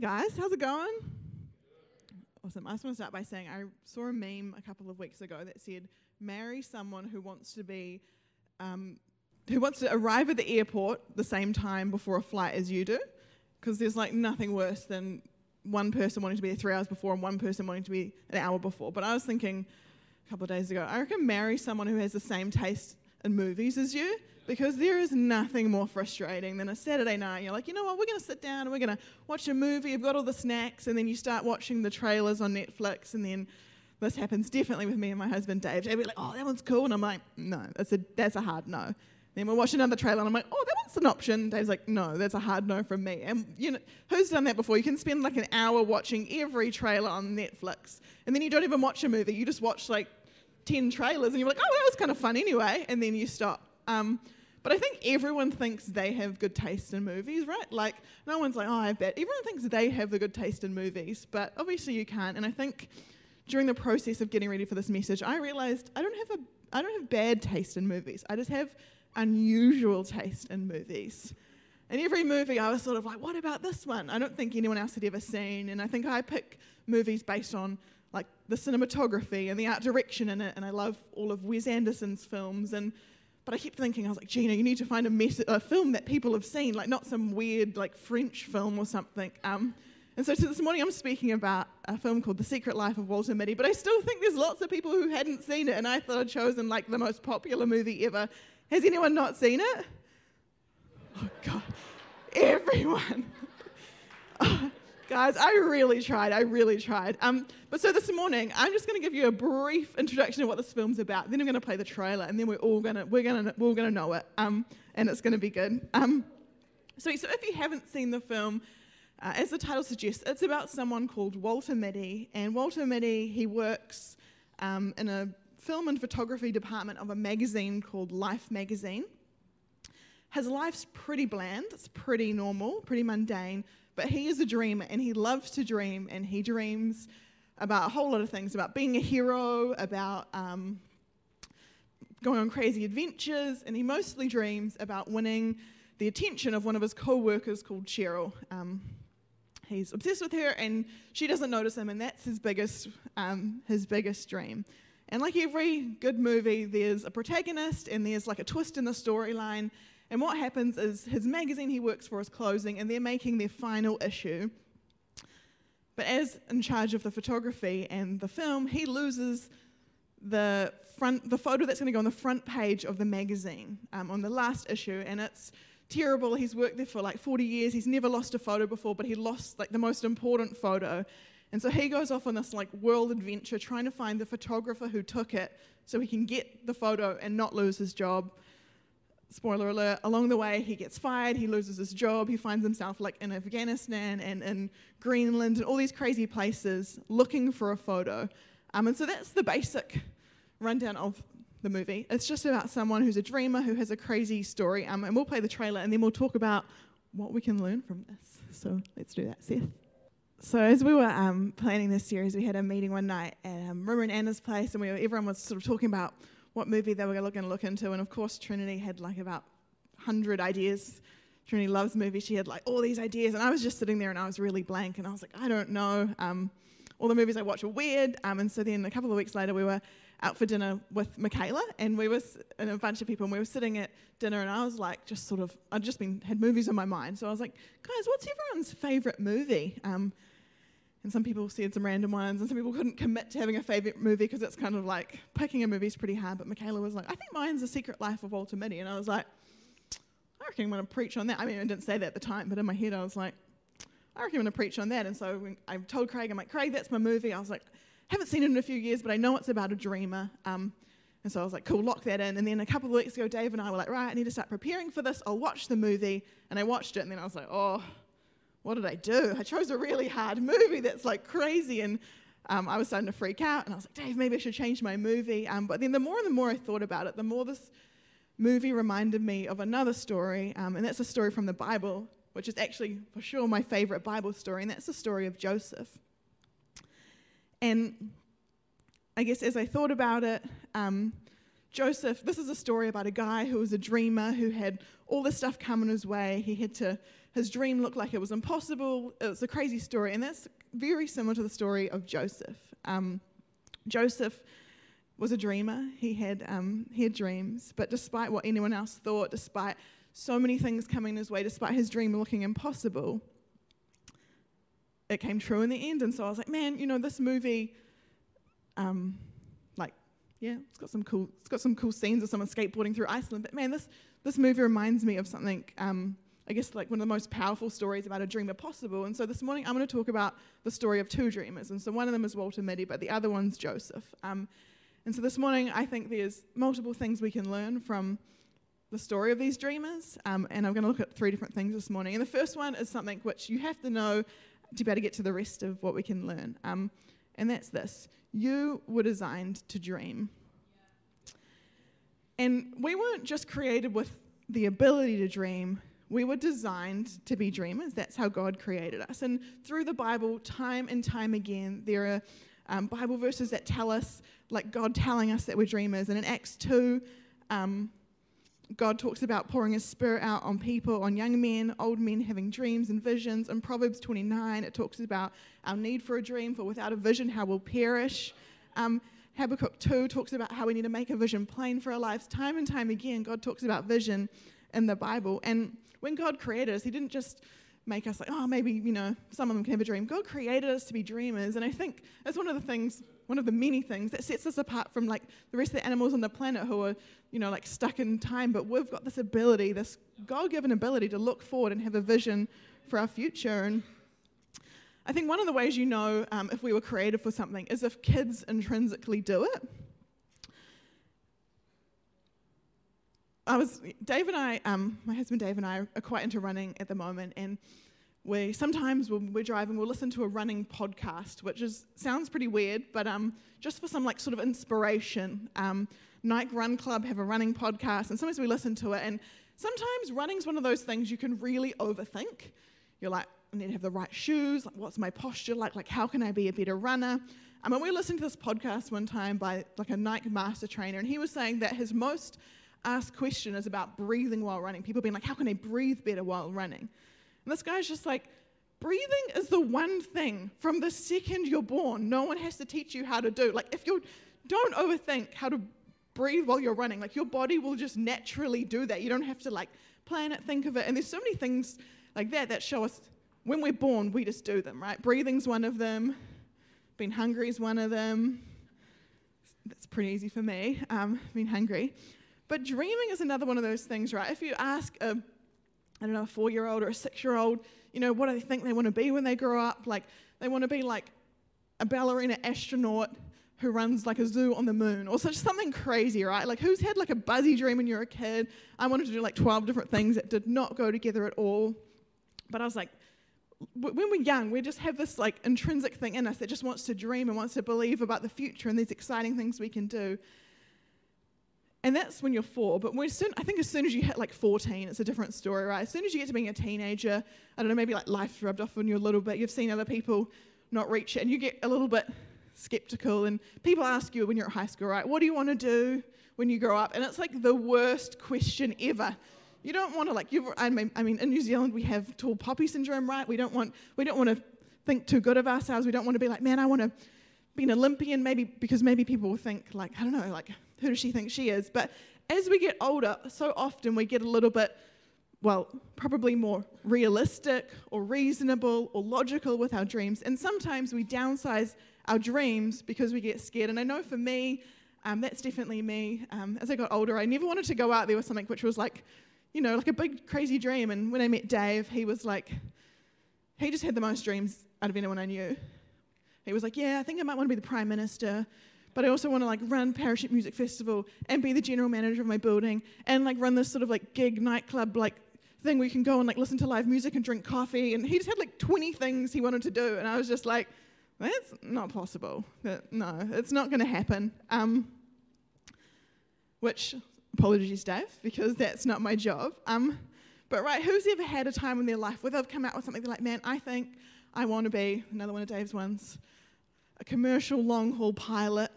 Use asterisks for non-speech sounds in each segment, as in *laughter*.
guys, how's it going? Awesome. I just want to start by saying I saw a meme a couple of weeks ago that said, "Marry someone who wants to be, um, who wants to arrive at the airport the same time before a flight as you do," because there's like nothing worse than one person wanting to be there three hours before and one person wanting to be an hour before. But I was thinking a couple of days ago, I reckon marry someone who has the same taste in movies as you because there is nothing more frustrating than a Saturday night. You're like, you know what, we're going to sit down and we're going to watch a movie. You've got all the snacks, and then you start watching the trailers on Netflix, and then this happens definitely with me and my husband Dave. Dave'd be like, oh, that one's cool. And I'm like, no, that's a, that's a hard no. Then we'll watch another trailer, and I'm like, oh, that one's an option. Dave's like, no, that's a hard no from me. And you know, who's done that before? You can spend like an hour watching every trailer on Netflix, and then you don't even watch a movie. You just watch like 10 trailers, and you're like, oh, that was kind of fun anyway. And then you stop. Um, but I think everyone thinks they have good taste in movies, right? Like, no one's like, oh, I bet. Everyone thinks they have the good taste in movies, but obviously you can't. And I think during the process of getting ready for this message, I realized I don't have a I don't have bad taste in movies. I just have unusual taste in movies. And every movie, I was sort of like, what about this one? I don't think anyone else had ever seen. And I think I pick movies based on like the cinematography and the art direction in it. And I love all of Wes Anderson's films. And but I kept thinking, I was like, Gina, you need to find a, a film that people have seen, like not some weird like French film or something. Um, and so this morning I'm speaking about a film called The Secret Life of Walter Mitty, but I still think there's lots of people who hadn't seen it, and I thought I'd chosen like the most popular movie ever. Has anyone not seen it? Oh God, everyone. *laughs* Guys, I really tried. I really tried. Um, but so this morning, I'm just going to give you a brief introduction of what this film's about. Then I'm going to play the trailer, and then we're all going to we're going to we're going to know it. Um, and it's going to be good. Um, so, so if you haven't seen the film, uh, as the title suggests, it's about someone called Walter Mitty, and Walter Mitty he works um, in a film and photography department of a magazine called Life magazine. His life's pretty bland. It's pretty normal, pretty mundane but he is a dreamer and he loves to dream and he dreams about a whole lot of things about being a hero, about um, going on crazy adventures, and he mostly dreams about winning the attention of one of his co workers called Cheryl. Um, he's obsessed with her and she doesn't notice him, and that's his biggest, um, his biggest dream. And like every good movie, there's a protagonist and there's like a twist in the storyline, and what happens is his magazine he works for is closing and they're making their final issue. But as in charge of the photography and the film, he loses the front, the photo that's going to go on the front page of the magazine um, on the last issue, and it's terrible. He's worked there for like 40 years. He's never lost a photo before, but he lost like the most important photo. And so he goes off on this like world adventure trying to find the photographer who took it so he can get the photo and not lose his job spoiler alert, along the way he gets fired, he loses his job, he finds himself like in Afghanistan and in Greenland and all these crazy places looking for a photo. Um, and so that's the basic rundown of the movie. It's just about someone who's a dreamer who has a crazy story. Um, and we'll play the trailer and then we'll talk about what we can learn from this. So let's do that, Seth. So as we were um, planning this series, we had a meeting one night at um, Rimmer and Anna's place, and we were, everyone was sort of talking about what movie they were going to look into. And of course, Trinity had like about 100 ideas. Trinity loves movies. She had like all these ideas. And I was just sitting there and I was really blank. And I was like, I don't know. Um, all the movies I watch are weird. Um, and so then a couple of weeks later, we were out for dinner with Michaela, and we were and a bunch of people, and we were sitting at dinner, and I was like, just sort of, I'd just been had movies on my mind, so I was like, guys, what's everyone's favorite movie? Um, and some people said some random ones, and some people couldn't commit to having a favourite movie because it's kind of like picking a movie is pretty hard. But Michaela was like, I think mine's The Secret Life of Walter Mitty. And I was like, I reckon I'm going to preach on that. I mean, I didn't say that at the time, but in my head I was like, I reckon I'm going to preach on that. And so I told Craig, I'm like, Craig, that's my movie. I was like, haven't seen it in a few years, but I know it's about a dreamer. Um, and so I was like, cool, lock that in. And then a couple of weeks ago, Dave and I were like, right, I need to start preparing for this. I'll watch the movie. And I watched it, and then I was like, oh, what did I do? I chose a really hard movie that's like crazy. And um, I was starting to freak out. And I was like, Dave, maybe I should change my movie. Um, but then the more and the more I thought about it, the more this movie reminded me of another story. Um, and that's a story from the Bible, which is actually for sure my favorite Bible story. And that's the story of Joseph. And I guess as I thought about it, um, Joseph, this is a story about a guy who was a dreamer who had all this stuff coming his way. He had to his dream looked like it was impossible. It was a crazy story, and that's very similar to the story of Joseph. Um, Joseph was a dreamer. He had um, he had dreams, but despite what anyone else thought, despite so many things coming his way, despite his dream looking impossible, it came true in the end. And so I was like, man, you know, this movie, um, like, yeah, it's got some cool, it's got some cool scenes of someone skateboarding through Iceland. But man, this this movie reminds me of something. Um, I guess like one of the most powerful stories about a dreamer possible. And so this morning I'm going to talk about the story of two dreamers. And so one of them is Walter Mitty, but the other one's Joseph. Um, and so this morning I think there's multiple things we can learn from the story of these dreamers. Um, and I'm going to look at three different things this morning. And the first one is something which you have to know to be able to get to the rest of what we can learn. Um, and that's this you were designed to dream. And we weren't just created with the ability to dream, we were designed to be dreamers. That's how God created us. And through the Bible, time and time again, there are um, Bible verses that tell us, like God telling us that we're dreamers. And in Acts 2, um, God talks about pouring his spirit out on people, on young men, old men having dreams and visions. In Proverbs 29, it talks about our need for a dream, for without a vision, how we'll perish. Um, Habakkuk 2 talks about how we need to make a vision plain for our lives. Time and time again, God talks about vision in the Bible. And when God created us, He didn't just make us like, oh, maybe, you know, some of them can have a dream. God created us to be dreamers. And I think that's one of the things, one of the many things that sets us apart from like the rest of the animals on the planet who are, you know, like stuck in time. But we've got this ability, this God given ability to look forward and have a vision for our future. And I think one of the ways you know um, if we were created for something is if kids intrinsically do it. I was Dave and I, um, my husband Dave and I are quite into running at the moment, and we sometimes when we're driving we'll listen to a running podcast, which is sounds pretty weird, but um, just for some like sort of inspiration. Um, Nike Run Club have a running podcast, and sometimes we listen to it, and sometimes running's one of those things you can really overthink. You're like, I need to have the right shoes. Like, what's my posture like? Like, how can I be a better runner? I mean, we listened to this podcast one time by like a Nike master trainer, and he was saying that his most asked question is about breathing while running. People being like, how can I breathe better while running? And this guy's just like, breathing is the one thing from the second you're born, no one has to teach you how to do. Like, if you don't overthink how to breathe while you're running, like, your body will just naturally do that. You don't have to, like, plan it, think of it. And there's so many things like that that show us when we're born, we just do them, right? Breathing's one of them, being hungry is one of them. That's pretty easy for me, um, being hungry. But dreaming is another one of those things, right? If you ask a, I don't know, a four year old or a six year old, you know, what do they think they want to be when they grow up? Like, they want to be like a ballerina astronaut who runs like a zoo on the moon or such something crazy, right? Like, who's had like a buzzy dream when you're a kid? I wanted to do like 12 different things that did not go together at all. But I was like, when we're young, we just have this like intrinsic thing in us that just wants to dream and wants to believe about the future and these exciting things we can do. And that's when you're four. But when soon, I think as soon as you hit like 14, it's a different story, right? As soon as you get to being a teenager, I don't know, maybe like life rubbed off on you a little bit. You've seen other people not reach it, and you get a little bit skeptical. And people ask you when you're at high school, right? What do you want to do when you grow up? And it's like the worst question ever. You don't want to like you. I mean, I mean, in New Zealand we have tall poppy syndrome, right? We don't want we don't want to think too good of ourselves. We don't want to be like, man, I want to be an Olympian, maybe because maybe people will think like, I don't know, like who does she think she is? But as we get older, so often we get a little bit, well, probably more realistic or reasonable or logical with our dreams. And sometimes we downsize our dreams because we get scared. And I know for me, um, that's definitely me. Um, as I got older, I never wanted to go out there with something which was like, you know, like a big crazy dream. And when I met Dave, he was like, he just had the most dreams out of anyone I knew. He was like, yeah, I think I might want to be the prime minister but I also want to like run Parachute Music Festival and be the general manager of my building and like run this sort of like gig nightclub like thing where you can go and like listen to live music and drink coffee. And he just had like 20 things he wanted to do, and I was just like, that's not possible. That, no, it's not going to happen. Um, which apologies, Dave, because that's not my job. Um, but right, who's ever had a time in their life where they've come out with something they're like, man, I think I want to be another one of Dave's ones a commercial long haul pilot.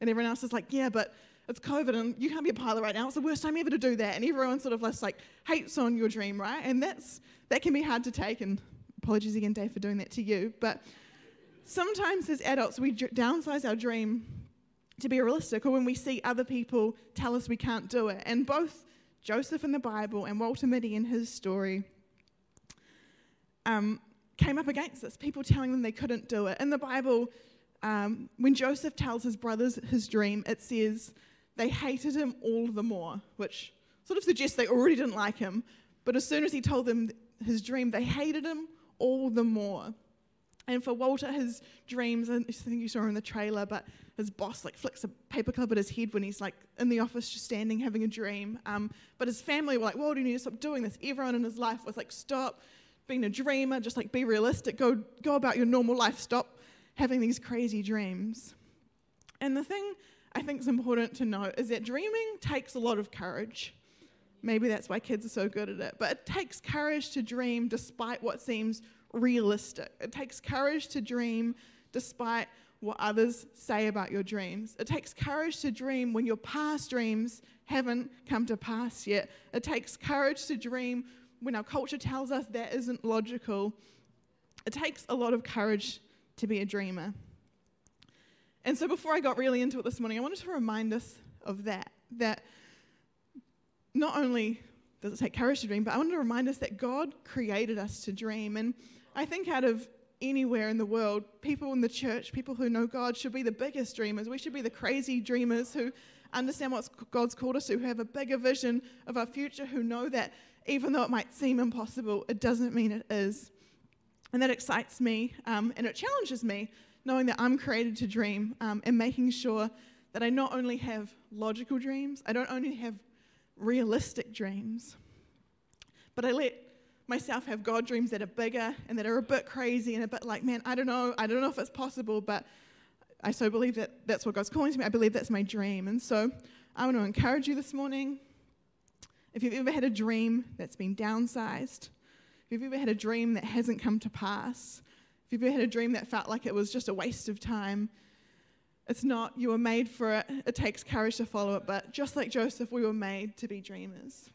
And everyone else is like, yeah, but it's COVID and you can't be a pilot right now. It's the worst time ever to do that. And everyone sort of just like hates on your dream, right? And that's that can be hard to take. And apologies again, Dave, for doing that to you. But sometimes as adults, we downsize our dream to be realistic, or when we see other people tell us we can't do it. And both Joseph in the Bible and Walter Mitty in his story um, came up against this, people telling them they couldn't do it. In the Bible, um, when Joseph tells his brothers his dream, it says they hated him all the more, which sort of suggests they already didn't like him. But as soon as he told them his dream, they hated him all the more. And for Walter, his dreams, I think you saw in the trailer, but his boss like flicks a paperclip at his head when he's like in the office just standing having a dream. Um, but his family were like, "Well, you need to stop doing this." Everyone in his life was like, "Stop being a dreamer. Just like be realistic. Go go about your normal life. Stop having these crazy dreams." And the thing I think is important to note is that dreaming takes a lot of courage. Maybe that's why kids are so good at it. But it takes courage to dream despite what seems realistic. It takes courage to dream despite what others say about your dreams. It takes courage to dream when your past dreams haven't come to pass yet. It takes courage to dream when our culture tells us that isn't logical. It takes a lot of courage to be a dreamer. And so before I got really into it this morning, I wanted to remind us of that. That not only does it take courage to dream, but I wanted to remind us that God created us to dream. And I think out of anywhere in the world, people in the church, people who know God, should be the biggest dreamers. We should be the crazy dreamers who understand what God's called us to, who have a bigger vision of our future, who know that even though it might seem impossible, it doesn't mean it is. And that excites me um, and it challenges me, knowing that I'm created to dream um, and making sure that I not only have logical dreams, I don't only have realistic dreams, but I let myself have God dreams that are bigger and that are a bit crazy and a bit like, man, I don't know, I don't know if it's possible, but I so believe that that's what God's calling to me. I believe that's my dream. And so I want to encourage you this morning. If you've ever had a dream that's been downsized, if you've ever had a dream that hasn't come to pass, if you've ever had a dream that felt like it was just a waste of time, it's not. You were made for it. It takes courage to follow it, but just like Joseph, we were made to be dreamers.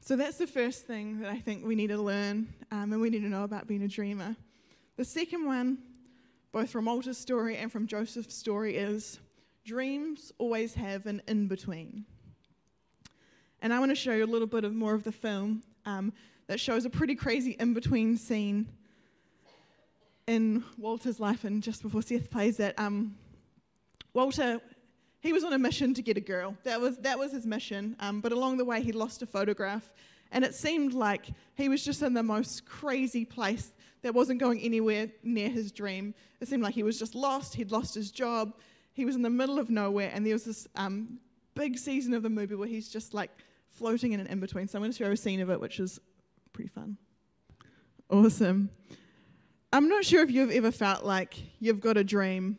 So that's the first thing that I think we need to learn um, and we need to know about being a dreamer. The second one, both from Walter's story and from Joseph's story, is dreams always have an in between. And I want to show you a little bit of more of the film um, that shows a pretty crazy in between scene in Walter's life. And just before Seth plays it, um, Walter he was on a mission to get a girl. That was, that was his mission. Um, but along the way, he lost a photograph. And it seemed like he was just in the most crazy place that wasn't going anywhere near his dream. It seemed like he was just lost. He'd lost his job. He was in the middle of nowhere. And there was this um, big season of the movie where he's just like floating in an in between. So I'm going to show a scene of it, which is pretty fun. Awesome. I'm not sure if you've ever felt like you've got a dream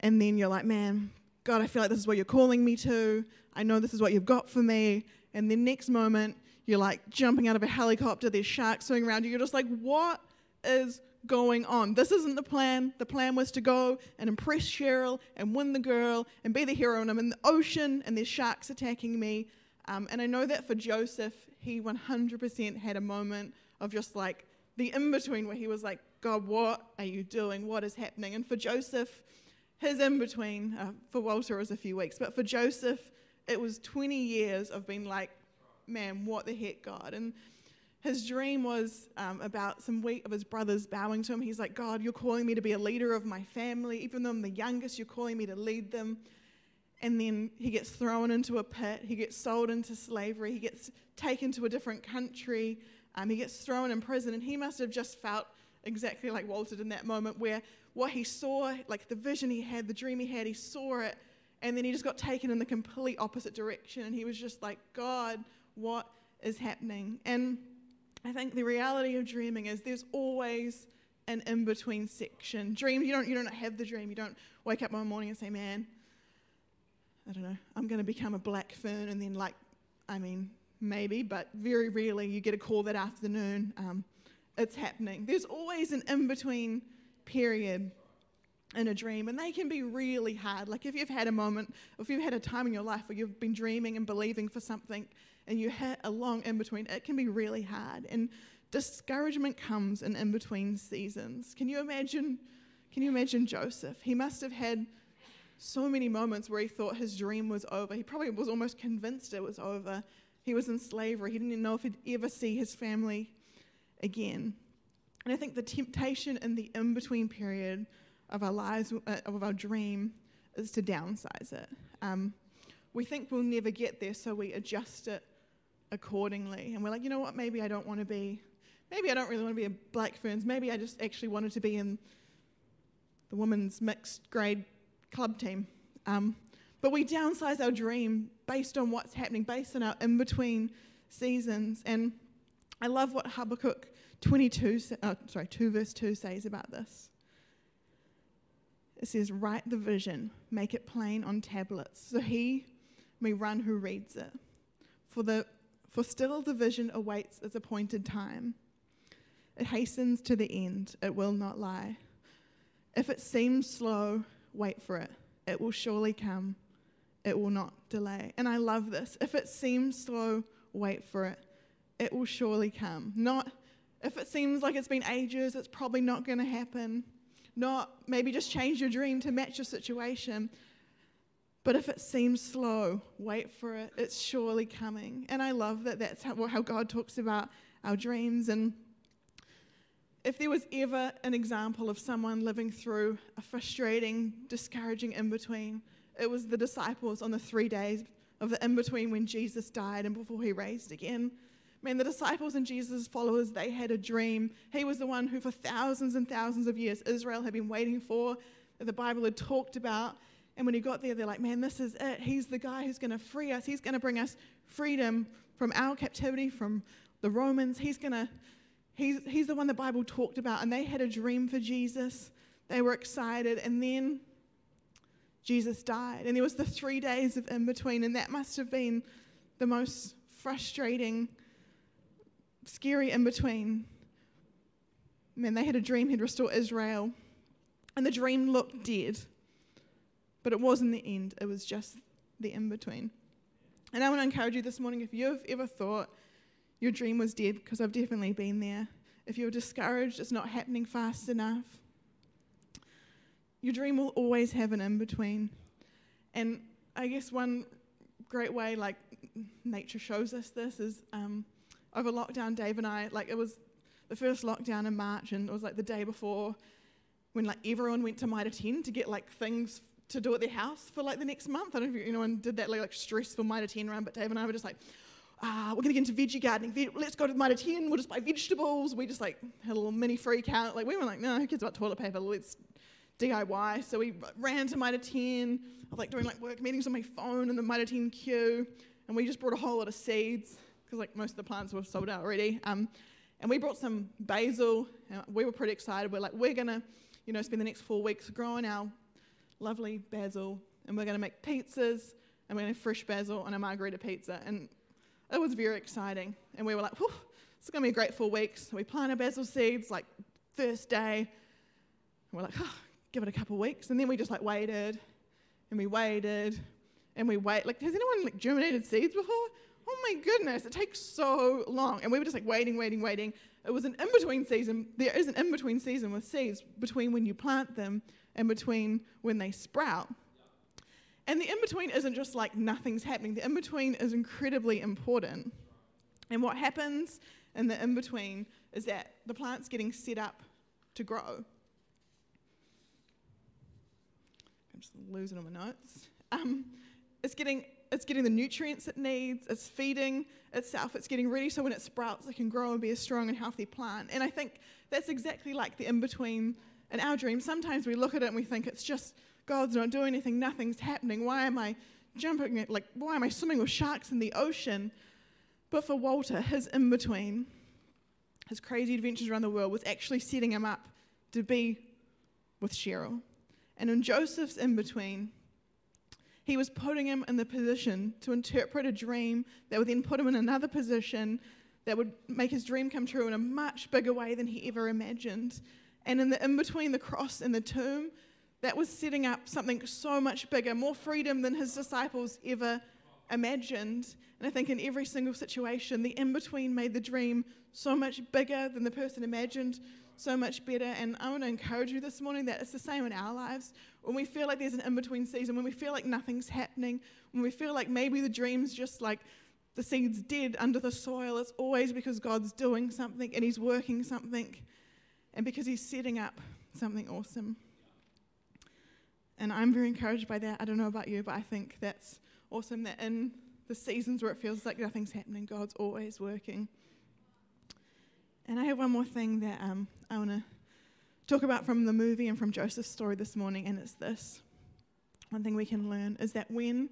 and then you're like, man, God, I feel like this is what you're calling me to. I know this is what you've got for me. And the next moment, you're like jumping out of a helicopter, there's sharks swimming around you. You're just like, what is going on? This isn't the plan. The plan was to go and impress Cheryl and win the girl and be the hero. And I'm in the ocean and there's sharks attacking me. Um, and I know that for Joseph, he 100% had a moment of just like the in between where he was like, God, what are you doing? What is happening? And for Joseph, his in between, uh, for Walter, was a few weeks, but for Joseph, it was 20 years of being like, man, what the heck, God? And his dream was um, about some week of his brothers bowing to him. He's like, God, you're calling me to be a leader of my family. Even though I'm the youngest, you're calling me to lead them. And then he gets thrown into a pit. He gets sold into slavery. He gets taken to a different country. Um, he gets thrown in prison. And he must have just felt exactly like Walter in that moment where what he saw, like the vision he had, the dream he had, he saw it, and then he just got taken in the complete opposite direction, and he was just like, God, what is happening? And I think the reality of dreaming is there's always an in between section. Dream, you don't, you don't have the dream. You don't wake up one morning and say, man, I don't know, I'm going to become a black fern, and then, like, I mean, maybe, but very rarely you get a call that afternoon. Um, it's happening. There's always an in between period. in a dream, and they can be really hard. Like if you've had a moment, if you've had a time in your life where you've been dreaming and believing for something, and you hit a long in between, it can be really hard. And discouragement comes in in between seasons. Can you imagine? Can you imagine Joseph? He must have had so many moments where he thought his dream was over. He probably was almost convinced it was over. He was in slavery. He didn't even know if he'd ever see his family again. And I think the temptation in the in between period of our lives, uh, of our dream, is to downsize it. Um, we think we'll never get there, so we adjust it accordingly. And we're like, you know what, maybe I don't want to be, maybe I don't really want to be a Black Ferns. Maybe I just actually wanted to be in the women's mixed grade club team. Um, but we downsize our dream based on what's happening, based on our in between seasons. And I love what Habakkuk 22, uh, sorry, 2 verse 2 says about this. It says, Write the vision, make it plain on tablets, so he may run who reads it. For, the, for still the vision awaits its appointed time. It hastens to the end, it will not lie. If it seems slow, wait for it. It will surely come, it will not delay. And I love this. If it seems slow, wait for it. It will surely come. Not if it seems like it's been ages, it's probably not going to happen. Not maybe just change your dream to match your situation. But if it seems slow, wait for it. It's surely coming. And I love that that's how, how God talks about our dreams. And if there was ever an example of someone living through a frustrating, discouraging in between, it was the disciples on the three days of the in between when Jesus died and before he raised again. Man, the disciples and Jesus' followers, they had a dream. He was the one who, for thousands and thousands of years, Israel had been waiting for, that the Bible had talked about. And when he got there, they're like, man, this is it. He's the guy who's going to free us. He's going to bring us freedom from our captivity, from the Romans. He's going to, he's, he's the one the Bible talked about. And they had a dream for Jesus. They were excited. And then Jesus died. And there was the three days of in between. And that must have been the most frustrating scary in between. Man, they had a dream he'd restore Israel, and the dream looked dead. But it wasn't the end, it was just the in between. And I want to encourage you this morning if you've ever thought your dream was dead, because I've definitely been there, if you're discouraged, it's not happening fast enough, your dream will always have an in between. And I guess one great way, like nature shows us this, is um, over lockdown, Dave and I, like it was the first lockdown in March, and it was like the day before when like everyone went to Mitre 10 to get like things to do at their house for like the next month. I don't know if anyone did that like, like stressful Mitre 10 run, but Dave and I were just like, ah, we're gonna get into veggie gardening. Let's go to 10. We'll just buy vegetables. We just like had a little mini freak out. Like we were like, no, who cares about toilet paper? Let's DIY. So we ran to 10. I was like doing like work meetings on my phone in the 10 queue, and we just brought a whole lot of seeds because like most of the plants were sold out already. Um, and we brought some basil. we were pretty excited. We're like, we're gonna, you know, spend the next four weeks growing our lovely basil, and we're gonna make pizzas, and we're gonna have fresh basil on a margarita pizza. And it was very exciting. And we were like, whew, it's gonna be a great four weeks. So we plant our basil seeds like first day. And we're like, oh, give it a couple of weeks. And then we just like waited, and we waited, and we wait. Like, has anyone like germinated seeds before? oh my goodness, it takes so long. And we were just like waiting, waiting, waiting. It was an in between season. There is an in between season with seeds between when you plant them and between when they sprout. And the in between isn't just like nothing's happening, the in between is incredibly important. And what happens in the in between is that the plant's getting set up to grow. I'm just losing all my notes. Um, it's getting it's getting the nutrients it needs, it's feeding itself, it's getting ready so when it sprouts, it can grow and be a strong and healthy plant. And I think that's exactly like the in between in our dreams. Sometimes we look at it and we think it's just God's not doing anything, nothing's happening. Why am I jumping, like, why am I swimming with sharks in the ocean? But for Walter, his in between, his crazy adventures around the world, was actually setting him up to be with Cheryl. And in Joseph's in between, he was putting him in the position to interpret a dream that would then put him in another position that would make his dream come true in a much bigger way than he ever imagined. And in the in between the cross and the tomb, that was setting up something so much bigger, more freedom than his disciples ever imagined. And I think in every single situation, the in between made the dream so much bigger than the person imagined, so much better. And I want to encourage you this morning that it's the same in our lives. When we feel like there's an in between season, when we feel like nothing's happening, when we feel like maybe the dream's just like the seed's dead under the soil, it's always because God's doing something and He's working something and because He's setting up something awesome. And I'm very encouraged by that. I don't know about you, but I think that's awesome that in the seasons where it feels like nothing's happening, God's always working. And I have one more thing that um, I want to talk about from the movie and from Joseph's story this morning, and it's this. One thing we can learn is that when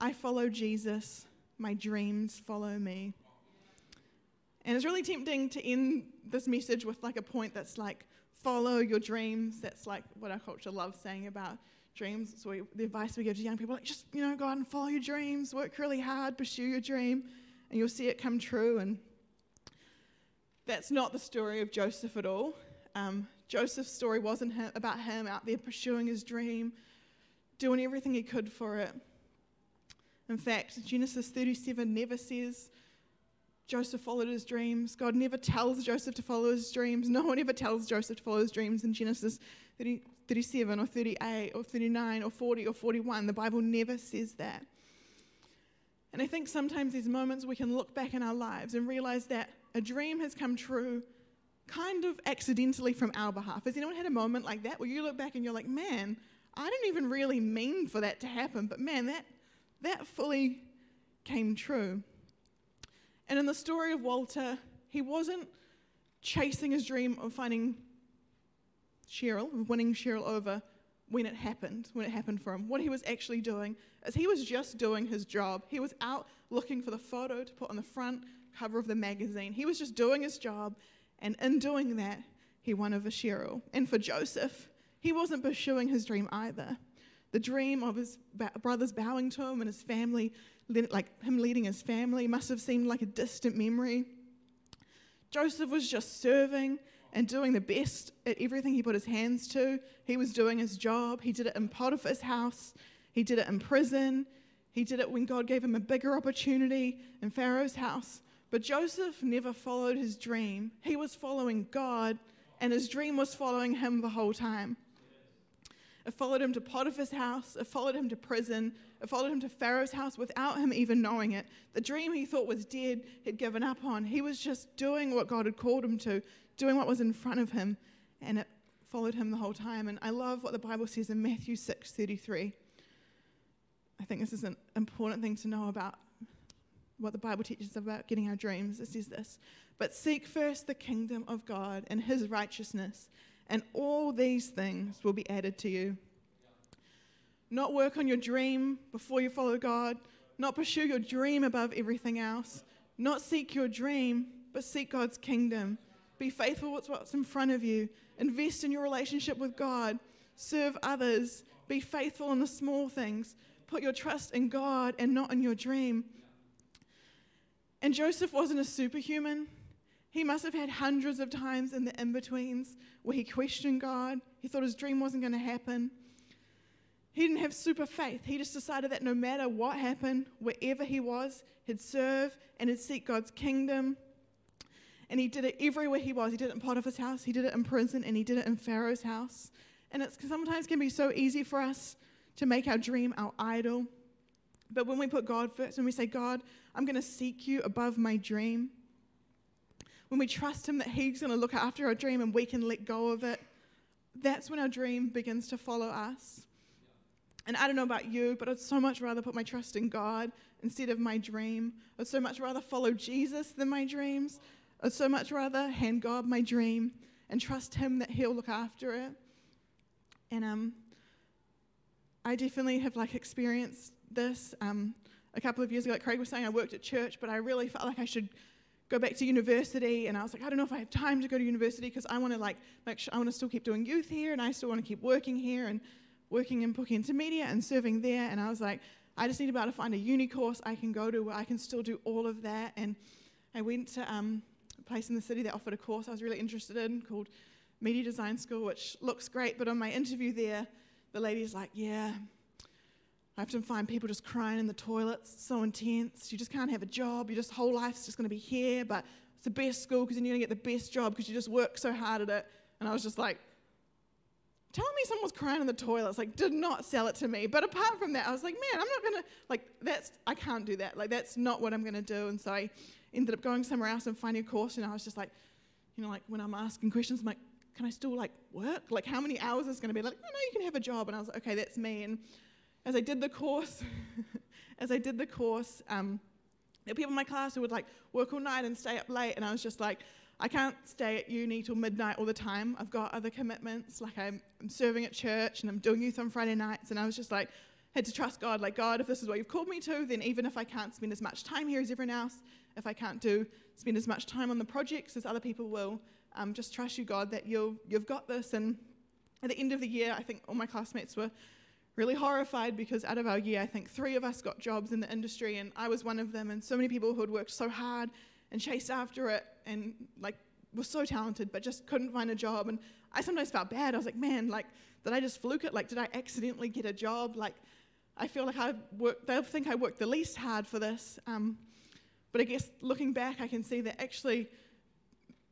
I follow Jesus, my dreams follow me. And it's really tempting to end this message with like a point that's like, follow your dreams. That's like what our culture loves saying about dreams. So we, the advice we give to young people, like just you know, go out and follow your dreams, work really hard, pursue your dream, and you'll see it come true. And that's not the story of Joseph at all. Um, Joseph's story wasn't him, about him out there pursuing his dream, doing everything he could for it. In fact, Genesis 37 never says Joseph followed his dreams. God never tells Joseph to follow his dreams. No one ever tells Joseph to follow his dreams in Genesis 30, 37 or 38 or 39 or 40 or 41. The Bible never says that. And I think sometimes these moments we can look back in our lives and realize that a dream has come true kind of accidentally from our behalf. Has anyone had a moment like that where you look back and you're like, man, I didn't even really mean for that to happen, but man, that, that fully came true. And in the story of Walter, he wasn't chasing his dream of finding Cheryl, of winning Cheryl over when it happened, when it happened for him. What he was actually doing is he was just doing his job. He was out looking for the photo to put on the front cover of the magazine. He was just doing his job, and in doing that, he won over Cheryl. And for Joseph, he wasn't pursuing his dream either. The dream of his brothers bowing to him and his family, like him leading his family, must have seemed like a distant memory. Joseph was just serving and doing the best at everything he put his hands to. He was doing his job. He did it in Potiphar's house, he did it in prison, he did it when God gave him a bigger opportunity in Pharaoh's house. But Joseph never followed his dream. He was following God, and his dream was following him the whole time. It followed him to Potiphar's house. It followed him to prison. It followed him to Pharaoh's house without him even knowing it. The dream he thought was dead, he'd given up on. He was just doing what God had called him to, doing what was in front of him, and it followed him the whole time. And I love what the Bible says in Matthew 6:33. I think this is an important thing to know about what the Bible teaches about getting our dreams. It says this But seek first the kingdom of God and his righteousness, and all these things will be added to you. Not work on your dream before you follow God, not pursue your dream above everything else, not seek your dream, but seek God's kingdom. Be faithful with what's in front of you, invest in your relationship with God, serve others, be faithful in the small things, put your trust in God and not in your dream. And Joseph wasn't a superhuman. He must have had hundreds of times in the in betweens where he questioned God. He thought his dream wasn't going to happen. He didn't have super faith. He just decided that no matter what happened, wherever he was, he'd serve and he'd seek God's kingdom. And he did it everywhere he was. He did it in Potiphar's house, he did it in prison, and he did it in Pharaoh's house. And it sometimes can be so easy for us to make our dream our idol. But when we put God first, when we say, God, I'm going to seek you above my dream, when we trust Him that He's going to look after our dream and we can let go of it, that's when our dream begins to follow us. And I don't know about you, but I'd so much rather put my trust in God instead of my dream. I'd so much rather follow Jesus than my dreams. I'd so much rather hand God my dream and trust Him that He'll look after it. And um, I definitely have like experienced this. Um, a couple of years ago, like Craig was saying, I worked at church, but I really felt like I should go back to university. And I was like, I don't know if I have time to go to university because I want to like make sure I want to still keep doing youth here, and I still want to keep working here and working in Book Intermedia and serving there. And I was like, I just need to be able to find a uni course I can go to where I can still do all of that. And I went to um, a place in the city that offered a course I was really interested in called Media Design School, which looks great. But on my interview there, the lady's like, Yeah, I often find people just crying in the toilets. So intense. You just can't have a job. Your just whole life's just going to be here, but it's the best school because then you're going to get the best job because you just work so hard at it. And I was just like, telling me someone was crying in the toilets like did not sell it to me but apart from that i was like man i'm not gonna like that's i can't do that like that's not what i'm gonna do and so i ended up going somewhere else and finding a course and i was just like you know like when i'm asking questions i'm like can i still like work like how many hours is going to be like no no you can have a job and i was like okay that's me and as i did the course *laughs* as i did the course um, there were people in my class who would like work all night and stay up late and i was just like I can't stay at uni till midnight all the time. I've got other commitments, like I'm, I'm serving at church and I'm doing youth on Friday nights. And I was just like, had to trust God, like, God, if this is what you've called me to, then even if I can't spend as much time here as everyone else, if I can't do spend as much time on the projects as other people will, um, just trust you, God, that you've, you've got this. And at the end of the year, I think all my classmates were really horrified because out of our year, I think three of us got jobs in the industry, and I was one of them. And so many people who had worked so hard and chased after it and like were so talented but just couldn't find a job and i sometimes felt bad. I was like man like did i just fluke it? Like did i accidentally get a job? Like i feel like i worked they'll think i worked the least hard for this um, but i guess looking back i can see that actually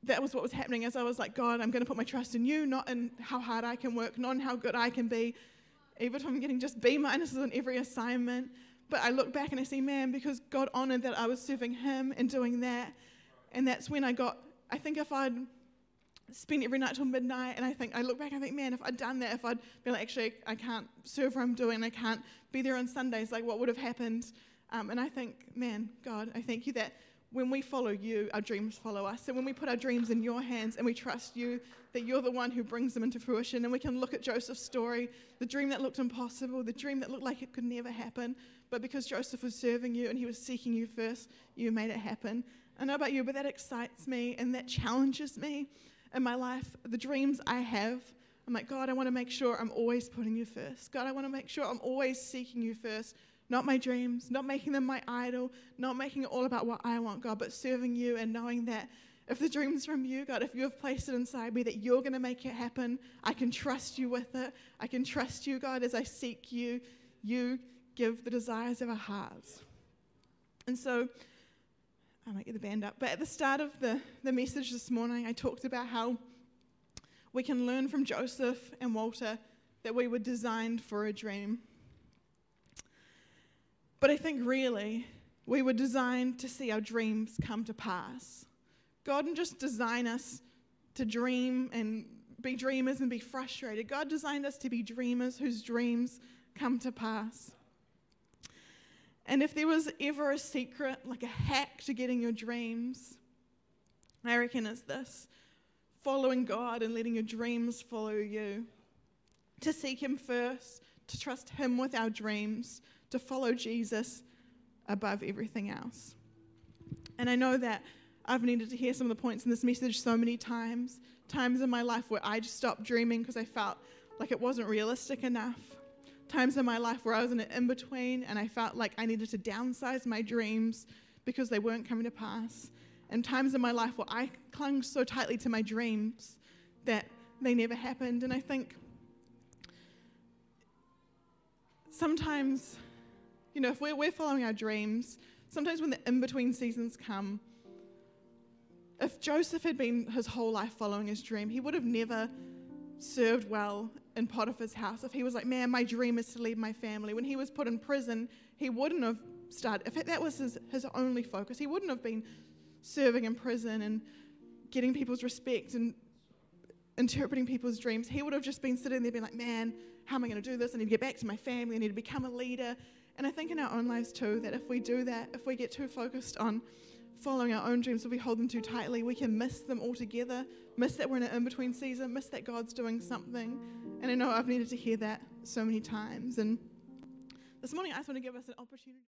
that was what was happening as i was like god i'm going to put my trust in you not in how hard i can work not in how good i can be even if i'm getting just b minuses on every assignment but I look back and I see, man, because God honored that I was serving Him and doing that. And that's when I got, I think if I'd spent every night till midnight, and I think, I look back and I think, man, if I'd done that, if I'd been like, actually, I can't serve what I'm doing, I can't be there on Sundays, like what would have happened? Um, and I think, man, God, I thank you that when we follow you, our dreams follow us. So when we put our dreams in your hands and we trust you, that you're the one who brings them into fruition, and we can look at Joseph's story, the dream that looked impossible, the dream that looked like it could never happen, but because Joseph was serving you and he was seeking you first, you made it happen. I know about you, but that excites me and that challenges me in my life. The dreams I have, I'm like, God, I want to make sure I'm always putting you first. God, I want to make sure I'm always seeking you first. Not my dreams, not making them my idol, not making it all about what I want, God, but serving you and knowing that if the dream's from you, God, if you have placed it inside me that you're going to make it happen, I can trust you with it. I can trust you, God, as I seek you. You give the desires of our hearts. And so, I might get the band up, but at the start of the, the message this morning, I talked about how we can learn from Joseph and Walter that we were designed for a dream. But I think really, we were designed to see our dreams come to pass. God didn't just design us to dream and be dreamers and be frustrated. God designed us to be dreamers whose dreams come to pass. And if there was ever a secret, like a hack to getting your dreams, I reckon it's this following God and letting your dreams follow you. To seek Him first, to trust Him with our dreams, to follow Jesus above everything else. And I know that I've needed to hear some of the points in this message so many times, times in my life where I just stopped dreaming because I felt like it wasn't realistic enough times in my life where I was in an in between and I felt like I needed to downsize my dreams because they weren't coming to pass. And times in my life where I clung so tightly to my dreams that they never happened. And I think sometimes, you know, if we're, we're following our dreams, sometimes when the in between seasons come, if Joseph had been his whole life following his dream, he would have never served well in Potiphar's house, if he was like, man, my dream is to leave my family, when he was put in prison, he wouldn't have started, if that was his, his only focus, he wouldn't have been serving in prison and getting people's respect and interpreting people's dreams. He would have just been sitting there being like, man, how am I going to do this? I need to get back to my family. I need to become a leader. And I think in our own lives too, that if we do that, if we get too focused on following our own dreams, if we hold them too tightly, we can miss them altogether, miss that we're in an in between season, miss that God's doing something. And I know I've needed to hear that so many times. And this morning, I just want to give us an opportunity.